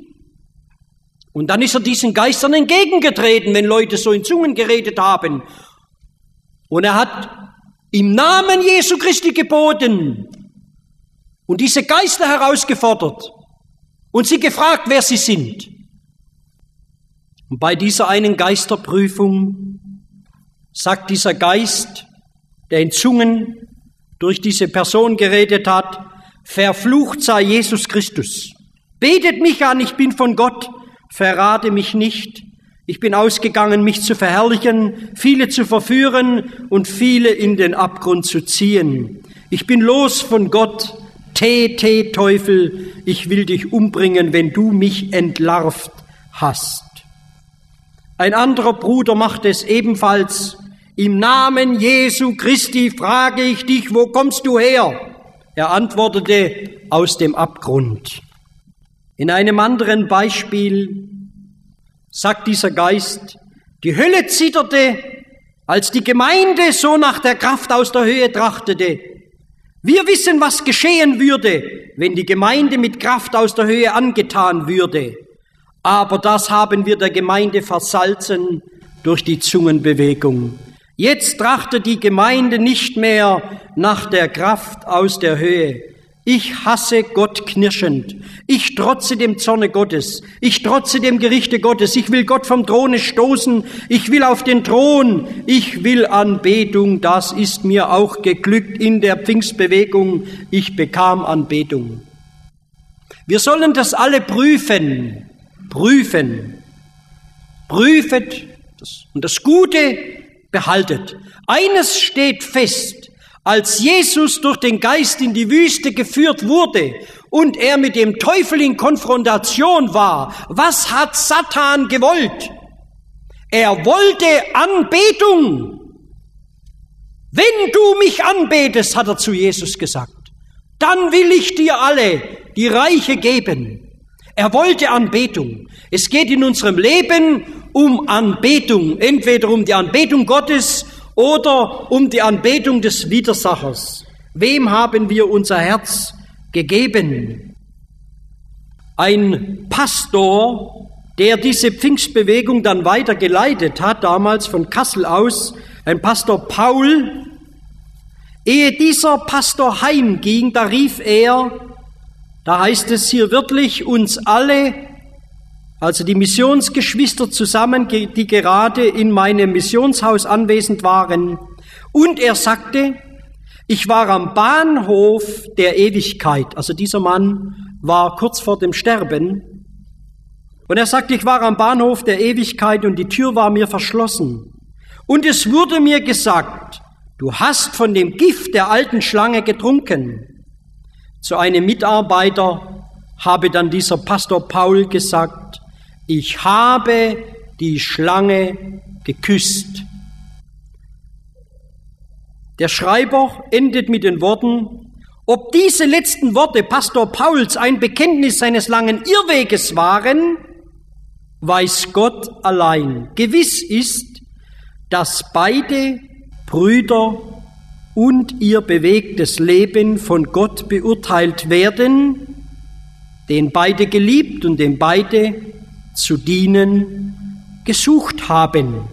Und dann ist er diesen Geistern entgegengetreten, wenn Leute so in Zungen geredet haben. Und er hat im Namen Jesu Christi geboten und diese Geister herausgefordert und sie gefragt, wer sie sind. Und bei dieser einen Geisterprüfung sagt dieser Geist, der in Zungen durch diese Person geredet hat, verflucht sei Jesus Christus. Betet mich an, ich bin von Gott, verrate mich nicht. Ich bin ausgegangen, mich zu verherrlichen, viele zu verführen und viele in den Abgrund zu ziehen. Ich bin los von Gott, Tee, Tee, Teufel, ich will dich umbringen, wenn du mich entlarvt hast. Ein anderer Bruder macht es ebenfalls. Im Namen Jesu Christi frage ich dich, wo kommst du her? Er antwortete, aus dem Abgrund. In einem anderen Beispiel sagt dieser Geist, die Hölle zitterte, als die Gemeinde so nach der Kraft aus der Höhe trachtete. Wir wissen, was geschehen würde, wenn die Gemeinde mit Kraft aus der Höhe angetan würde. Aber das haben wir der Gemeinde versalzen durch die Zungenbewegung. Jetzt trachtet die Gemeinde nicht mehr nach der Kraft aus der Höhe. Ich hasse Gott knirschend. Ich trotze dem Zorne Gottes. Ich trotze dem Gerichte Gottes. Ich will Gott vom Throne stoßen. Ich will auf den Thron. Ich will Anbetung. Das ist mir auch geglückt in der Pfingstbewegung. Ich bekam Anbetung. Wir sollen das alle prüfen prüfen. Prüfet und das Gute behaltet. Eines steht fest, als Jesus durch den Geist in die Wüste geführt wurde und er mit dem Teufel in Konfrontation war, was hat Satan gewollt? Er wollte Anbetung. Wenn du mich anbetest, hat er zu Jesus gesagt, dann will ich dir alle die Reiche geben. Er wollte Anbetung. Es geht in unserem Leben um Anbetung, entweder um die Anbetung Gottes oder um die Anbetung des Widersachers. Wem haben wir unser Herz gegeben? Ein Pastor, der diese Pfingstbewegung dann weiter geleitet hat, damals von Kassel aus, ein Pastor Paul, ehe dieser Pastor heimging, da rief er, da heißt es hier wirklich, uns alle, also die Missionsgeschwister zusammen, die gerade in meinem Missionshaus anwesend waren, und er sagte, ich war am Bahnhof der Ewigkeit, also dieser Mann war kurz vor dem Sterben, und er sagte, ich war am Bahnhof der Ewigkeit und die Tür war mir verschlossen. Und es wurde mir gesagt, du hast von dem Gift der alten Schlange getrunken. Zu einem Mitarbeiter habe dann dieser Pastor Paul gesagt, ich habe die Schlange geküsst. Der Schreiber endet mit den Worten, ob diese letzten Worte Pastor Pauls ein Bekenntnis seines langen Irrweges waren, weiß Gott allein. Gewiss ist, dass beide Brüder und ihr bewegtes Leben von Gott beurteilt werden, den beide geliebt und den beide zu dienen gesucht haben.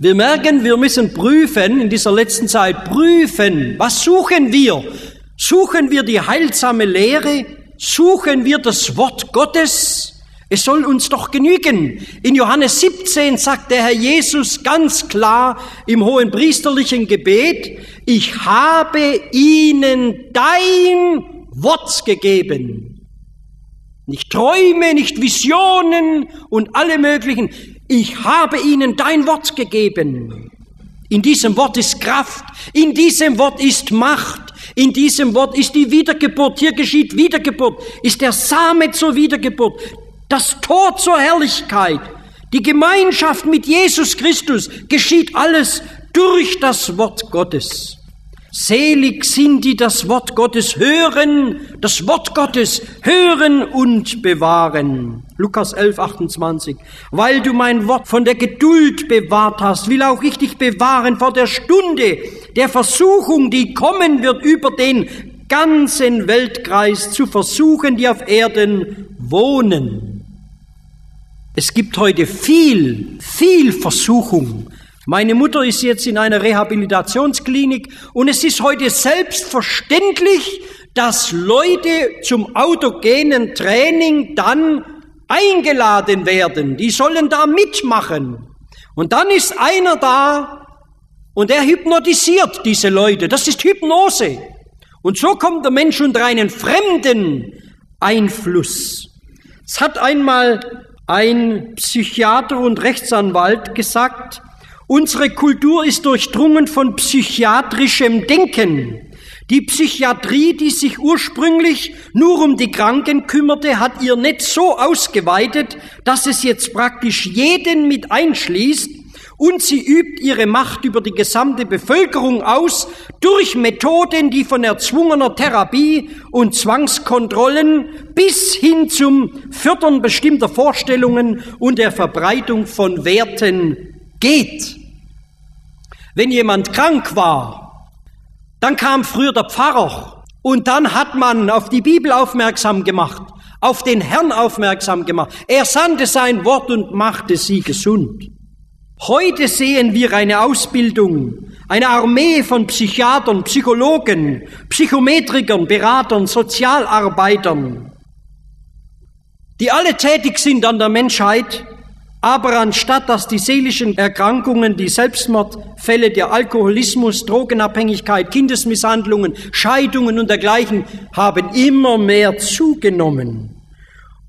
Wir merken, wir müssen prüfen, in dieser letzten Zeit prüfen, was suchen wir? Suchen wir die heilsame Lehre? Suchen wir das Wort Gottes? Es soll uns doch genügen. In Johannes 17 sagt der Herr Jesus ganz klar im hohen priesterlichen Gebet, ich habe ihnen dein Wort gegeben. Nicht Träume, nicht Visionen und alle möglichen. Ich habe ihnen dein Wort gegeben. In diesem Wort ist Kraft, in diesem Wort ist Macht, in diesem Wort ist die Wiedergeburt. Hier geschieht Wiedergeburt, ist der Same zur Wiedergeburt das Tor zur Herrlichkeit, die Gemeinschaft mit Jesus Christus geschieht alles durch das Wort Gottes. Selig sind die das Wort Gottes hören, das Wort Gottes hören und bewahren. Lukas 11, 28. Weil du mein Wort von der Geduld bewahrt hast, will auch ich dich bewahren vor der Stunde der Versuchung, die kommen wird über den ganzen Weltkreis zu versuchen, die auf Erden wohnen. Es gibt heute viel, viel Versuchung. Meine Mutter ist jetzt in einer Rehabilitationsklinik und es ist heute selbstverständlich, dass Leute zum autogenen Training dann eingeladen werden. Die sollen da mitmachen. Und dann ist einer da und er hypnotisiert diese Leute. Das ist Hypnose. Und so kommt der Mensch unter einen fremden Einfluss. Es hat einmal ein Psychiater und Rechtsanwalt gesagt, unsere Kultur ist durchdrungen von psychiatrischem Denken. Die Psychiatrie, die sich ursprünglich nur um die Kranken kümmerte, hat ihr Netz so ausgeweitet, dass es jetzt praktisch jeden mit einschließt und sie übt ihre Macht über die gesamte Bevölkerung aus durch Methoden, die von erzwungener Therapie und Zwangskontrollen bis hin zum Fördern bestimmter Vorstellungen und der Verbreitung von Werten geht. Wenn jemand krank war, dann kam früher der Pfarrer und dann hat man auf die Bibel aufmerksam gemacht, auf den Herrn aufmerksam gemacht. Er sandte sein Wort und machte sie gesund. Heute sehen wir eine Ausbildung, eine Armee von Psychiatern, Psychologen, Psychometrikern, Beratern, Sozialarbeitern, die alle tätig sind an der Menschheit, aber anstatt dass die seelischen Erkrankungen, die Selbstmordfälle, der Alkoholismus, Drogenabhängigkeit, Kindesmisshandlungen, Scheidungen und dergleichen haben immer mehr zugenommen.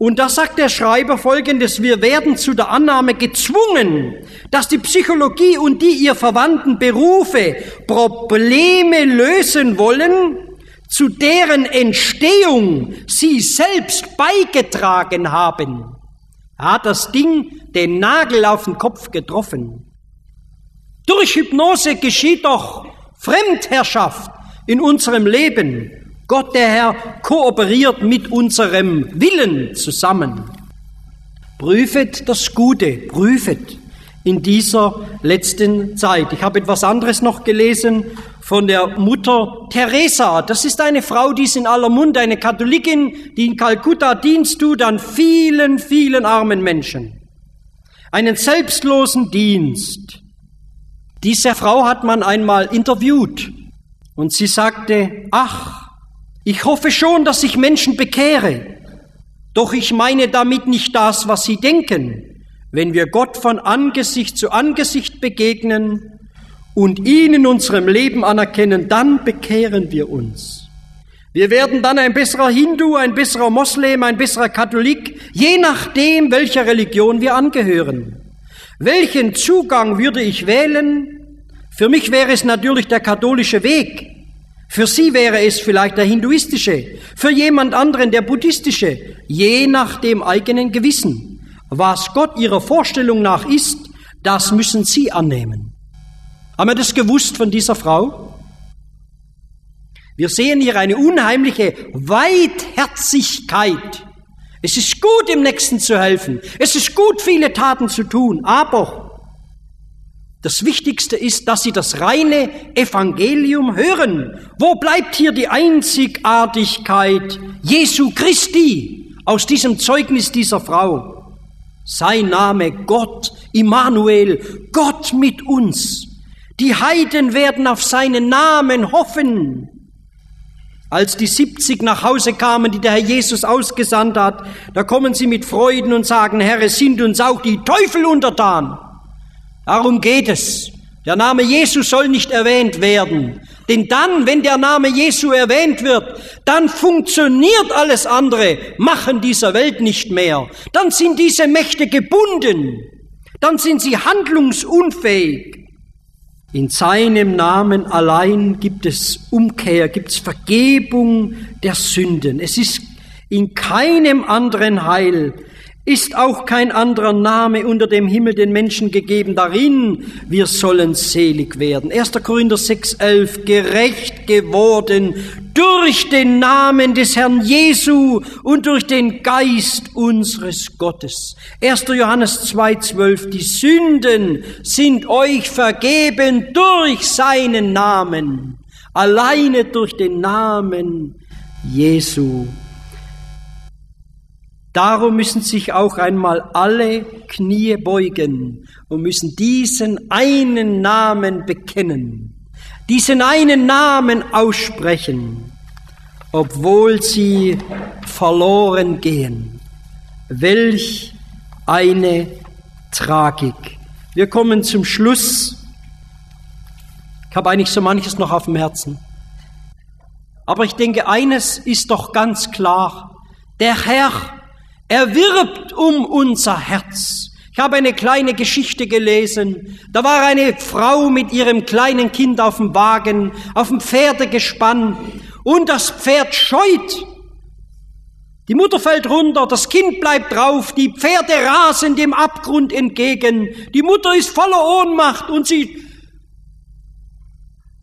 Und da sagt der Schreiber Folgendes, wir werden zu der Annahme gezwungen, dass die Psychologie und die ihr verwandten Berufe Probleme lösen wollen, zu deren Entstehung sie selbst beigetragen haben. Er hat das Ding den Nagel auf den Kopf getroffen. Durch Hypnose geschieht doch Fremdherrschaft in unserem Leben. Gott, der Herr, kooperiert mit unserem Willen zusammen. Prüfet das Gute, prüfet in dieser letzten Zeit. Ich habe etwas anderes noch gelesen von der Mutter Teresa. Das ist eine Frau, die ist in aller Munde, eine Katholikin, die in Kalkutta Dienst tut an vielen, vielen armen Menschen. Einen selbstlosen Dienst. Diese Frau hat man einmal interviewt und sie sagte, ach, ich hoffe schon, dass ich Menschen bekehre, doch ich meine damit nicht das, was sie denken. Wenn wir Gott von Angesicht zu Angesicht begegnen, und ihn in unserem Leben anerkennen, dann bekehren wir uns. Wir werden dann ein besserer Hindu, ein besserer Moslem, ein besserer Katholik, je nachdem, welcher Religion wir angehören. Welchen Zugang würde ich wählen? Für mich wäre es natürlich der katholische Weg. Für Sie wäre es vielleicht der hinduistische, für jemand anderen der buddhistische, je nach dem eigenen Gewissen. Was Gott Ihrer Vorstellung nach ist, das müssen Sie annehmen. Haben wir das gewusst von dieser Frau? Wir sehen hier eine unheimliche Weitherzigkeit. Es ist gut, dem Nächsten zu helfen. Es ist gut, viele Taten zu tun. Aber das Wichtigste ist, dass sie das reine Evangelium hören. Wo bleibt hier die Einzigartigkeit Jesu Christi aus diesem Zeugnis dieser Frau? Sein Name Gott, Immanuel, Gott mit uns. Die Heiden werden auf seinen Namen hoffen. Als die 70 nach Hause kamen, die der Herr Jesus ausgesandt hat, da kommen sie mit Freuden und sagen, Herr, es sind uns auch die Teufel untertan. Darum geht es. Der Name Jesu soll nicht erwähnt werden. Denn dann, wenn der Name Jesu erwähnt wird, dann funktioniert alles andere, machen dieser Welt nicht mehr. Dann sind diese Mächte gebunden. Dann sind sie handlungsunfähig. In seinem Namen allein gibt es Umkehr, gibt es Vergebung der Sünden. Es ist in keinem anderen Heil ist auch kein anderer Name unter dem Himmel den Menschen gegeben darin, wir sollen selig werden. 1. Korinther 6,11, gerecht geworden durch den Namen des Herrn Jesu und durch den Geist unseres Gottes. 1. Johannes 2,12, die Sünden sind euch vergeben durch seinen Namen, alleine durch den Namen Jesu. Darum müssen sich auch einmal alle Knie beugen und müssen diesen einen Namen bekennen, diesen einen Namen aussprechen, obwohl sie verloren gehen. Welch eine Tragik. Wir kommen zum Schluss. Ich habe eigentlich so manches noch auf dem Herzen. Aber ich denke, eines ist doch ganz klar. Der Herr er wirbt um unser Herz. Ich habe eine kleine Geschichte gelesen. Da war eine Frau mit ihrem kleinen Kind auf dem Wagen, auf dem Pferdegespann und das Pferd scheut. Die Mutter fällt runter, das Kind bleibt drauf, die Pferde rasen dem Abgrund entgegen. Die Mutter ist voller Ohnmacht und sie,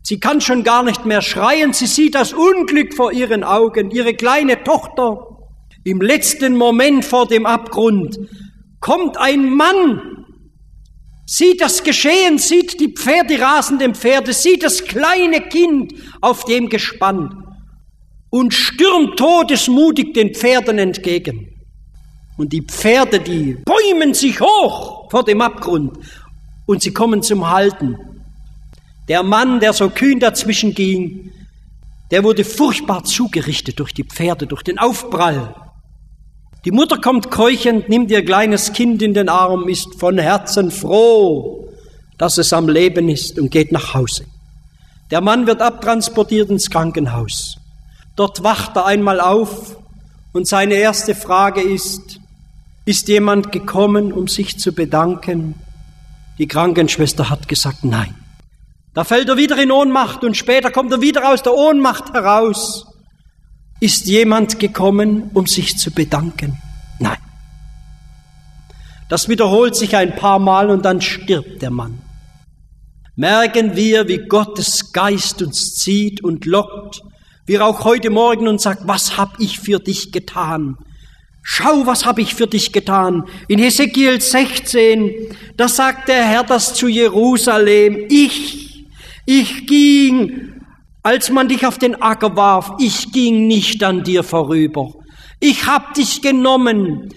sie kann schon gar nicht mehr schreien. Sie sieht das Unglück vor ihren Augen. Ihre kleine Tochter im letzten Moment vor dem Abgrund kommt ein Mann, sieht das Geschehen, sieht die Pferde, rasenden Pferde, sieht das kleine Kind auf dem Gespann und stürmt todesmutig den Pferden entgegen. Und die Pferde, die bäumen sich hoch vor dem Abgrund und sie kommen zum Halten. Der Mann, der so kühn dazwischen ging, der wurde furchtbar zugerichtet durch die Pferde, durch den Aufprall. Die Mutter kommt keuchend, nimmt ihr kleines Kind in den Arm, ist von Herzen froh, dass es am Leben ist und geht nach Hause. Der Mann wird abtransportiert ins Krankenhaus. Dort wacht er einmal auf und seine erste Frage ist, ist jemand gekommen, um sich zu bedanken? Die Krankenschwester hat gesagt, nein. Da fällt er wieder in Ohnmacht und später kommt er wieder aus der Ohnmacht heraus. Ist jemand gekommen, um sich zu bedanken? Nein. Das wiederholt sich ein paar Mal und dann stirbt der Mann. Merken wir, wie Gottes Geist uns zieht und lockt, wie er auch heute Morgen uns sagt, was hab ich für dich getan? Schau, was habe ich für dich getan. In Hesekiel 16, da sagt der Herr das zu Jerusalem. Ich, ich ging, als man dich auf den Acker warf, ich ging nicht an dir vorüber. Ich hab dich genommen,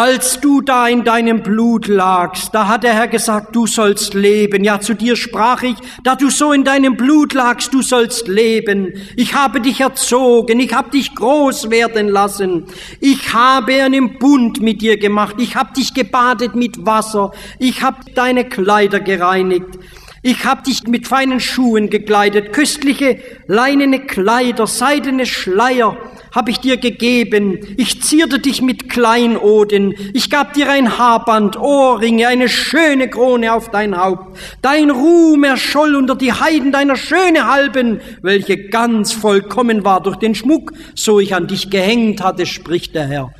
als du da in deinem Blut lagst, da hat der Herr gesagt, du sollst leben. Ja, zu dir sprach ich, da du so in deinem Blut lagst, du sollst leben. Ich habe dich erzogen, ich habe dich groß werden lassen. Ich habe einen Bund mit dir gemacht. Ich habe dich gebadet mit Wasser. Ich habe deine Kleider gereinigt. Ich hab dich mit feinen Schuhen gekleidet, köstliche leinene Kleider, seidene Schleier hab ich dir gegeben. Ich zierte dich mit Kleinoden. Ich gab dir ein Haarband, Ohrringe, eine schöne Krone auf dein Haupt. Dein Ruhm erscholl unter die Heiden deiner schöne Halben, welche ganz vollkommen war durch den Schmuck, so ich an dich gehängt hatte, spricht der Herr.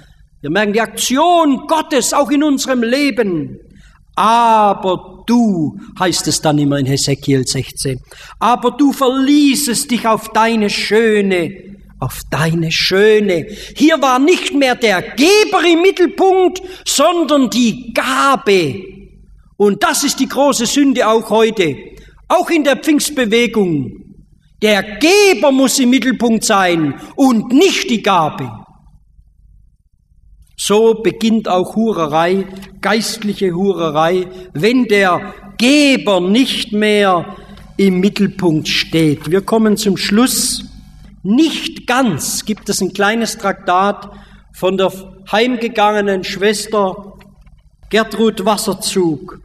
Wir merken die Aktion Gottes auch in unserem Leben. Aber du, heißt es dann immer in Hesekiel 16, aber du verließest dich auf deine Schöne, auf deine Schöne. Hier war nicht mehr der Geber im Mittelpunkt, sondern die Gabe. Und das ist die große Sünde auch heute, auch in der Pfingstbewegung. Der Geber muss im Mittelpunkt sein und nicht die Gabe. So beginnt auch Hurerei, geistliche Hurerei, wenn der Geber nicht mehr im Mittelpunkt steht. Wir kommen zum Schluss. Nicht ganz gibt es ein kleines Traktat von der heimgegangenen Schwester Gertrud Wasserzug.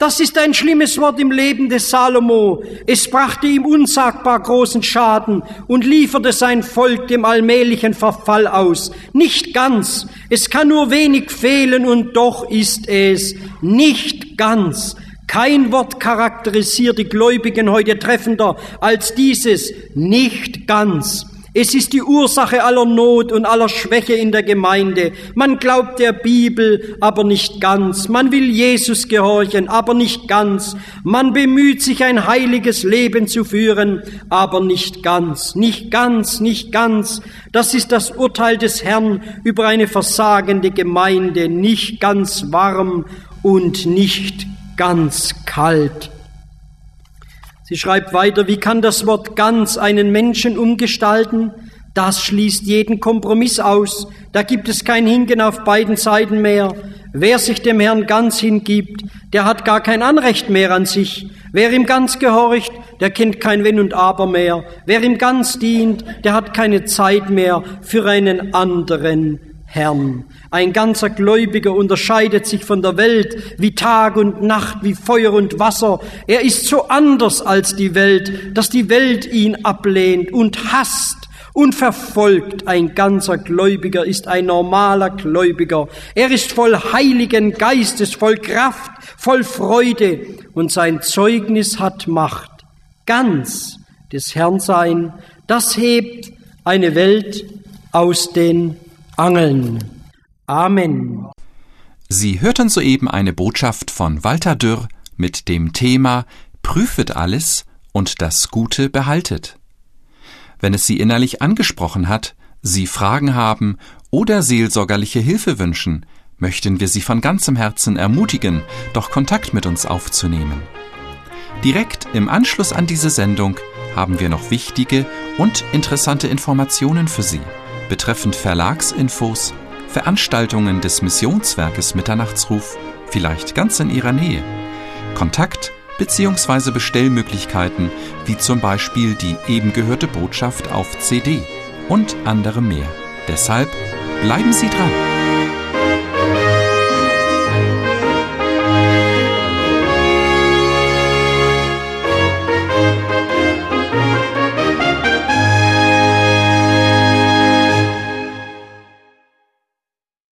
Das ist ein schlimmes Wort im Leben des Salomo. Es brachte ihm unsagbar großen Schaden und lieferte sein Volk dem allmählichen Verfall aus. Nicht ganz. Es kann nur wenig fehlen und doch ist es nicht ganz. Kein Wort charakterisiert die Gläubigen heute treffender als dieses nicht ganz. Es ist die Ursache aller Not und aller Schwäche in der Gemeinde. Man glaubt der Bibel, aber nicht ganz. Man will Jesus gehorchen, aber nicht ganz. Man bemüht sich, ein heiliges Leben zu führen, aber nicht ganz. Nicht ganz, nicht ganz. Das ist das Urteil des Herrn über eine versagende Gemeinde. Nicht ganz warm und nicht ganz kalt. Sie schreibt weiter, wie kann das Wort ganz einen Menschen umgestalten? Das schließt jeden Kompromiss aus. Da gibt es kein Hingen auf beiden Seiten mehr. Wer sich dem Herrn ganz hingibt, der hat gar kein Anrecht mehr an sich. Wer ihm ganz gehorcht, der kennt kein Wenn und Aber mehr. Wer ihm ganz dient, der hat keine Zeit mehr für einen anderen Herrn. Ein ganzer Gläubiger unterscheidet sich von der Welt wie Tag und Nacht, wie Feuer und Wasser. Er ist so anders als die Welt, dass die Welt ihn ablehnt und hasst und verfolgt. Ein ganzer Gläubiger ist ein normaler Gläubiger. Er ist voll heiligen Geistes, voll Kraft, voll Freude und sein Zeugnis hat Macht. Ganz des Herrn sein, das hebt eine Welt aus den Angeln. Amen.
Sie hörten soeben eine Botschaft von Walter Dürr mit dem Thema Prüfet alles und das Gute behaltet. Wenn es Sie innerlich angesprochen hat, Sie Fragen haben oder seelsorgerliche Hilfe wünschen, möchten wir Sie von ganzem Herzen ermutigen, doch Kontakt mit uns aufzunehmen. Direkt im Anschluss an diese Sendung haben wir noch wichtige und interessante Informationen für Sie betreffend Verlagsinfos, Veranstaltungen des Missionswerkes Mitternachtsruf, vielleicht ganz in Ihrer Nähe, Kontakt bzw. Bestellmöglichkeiten wie zum Beispiel die eben gehörte Botschaft auf CD und andere mehr. Deshalb bleiben Sie dran.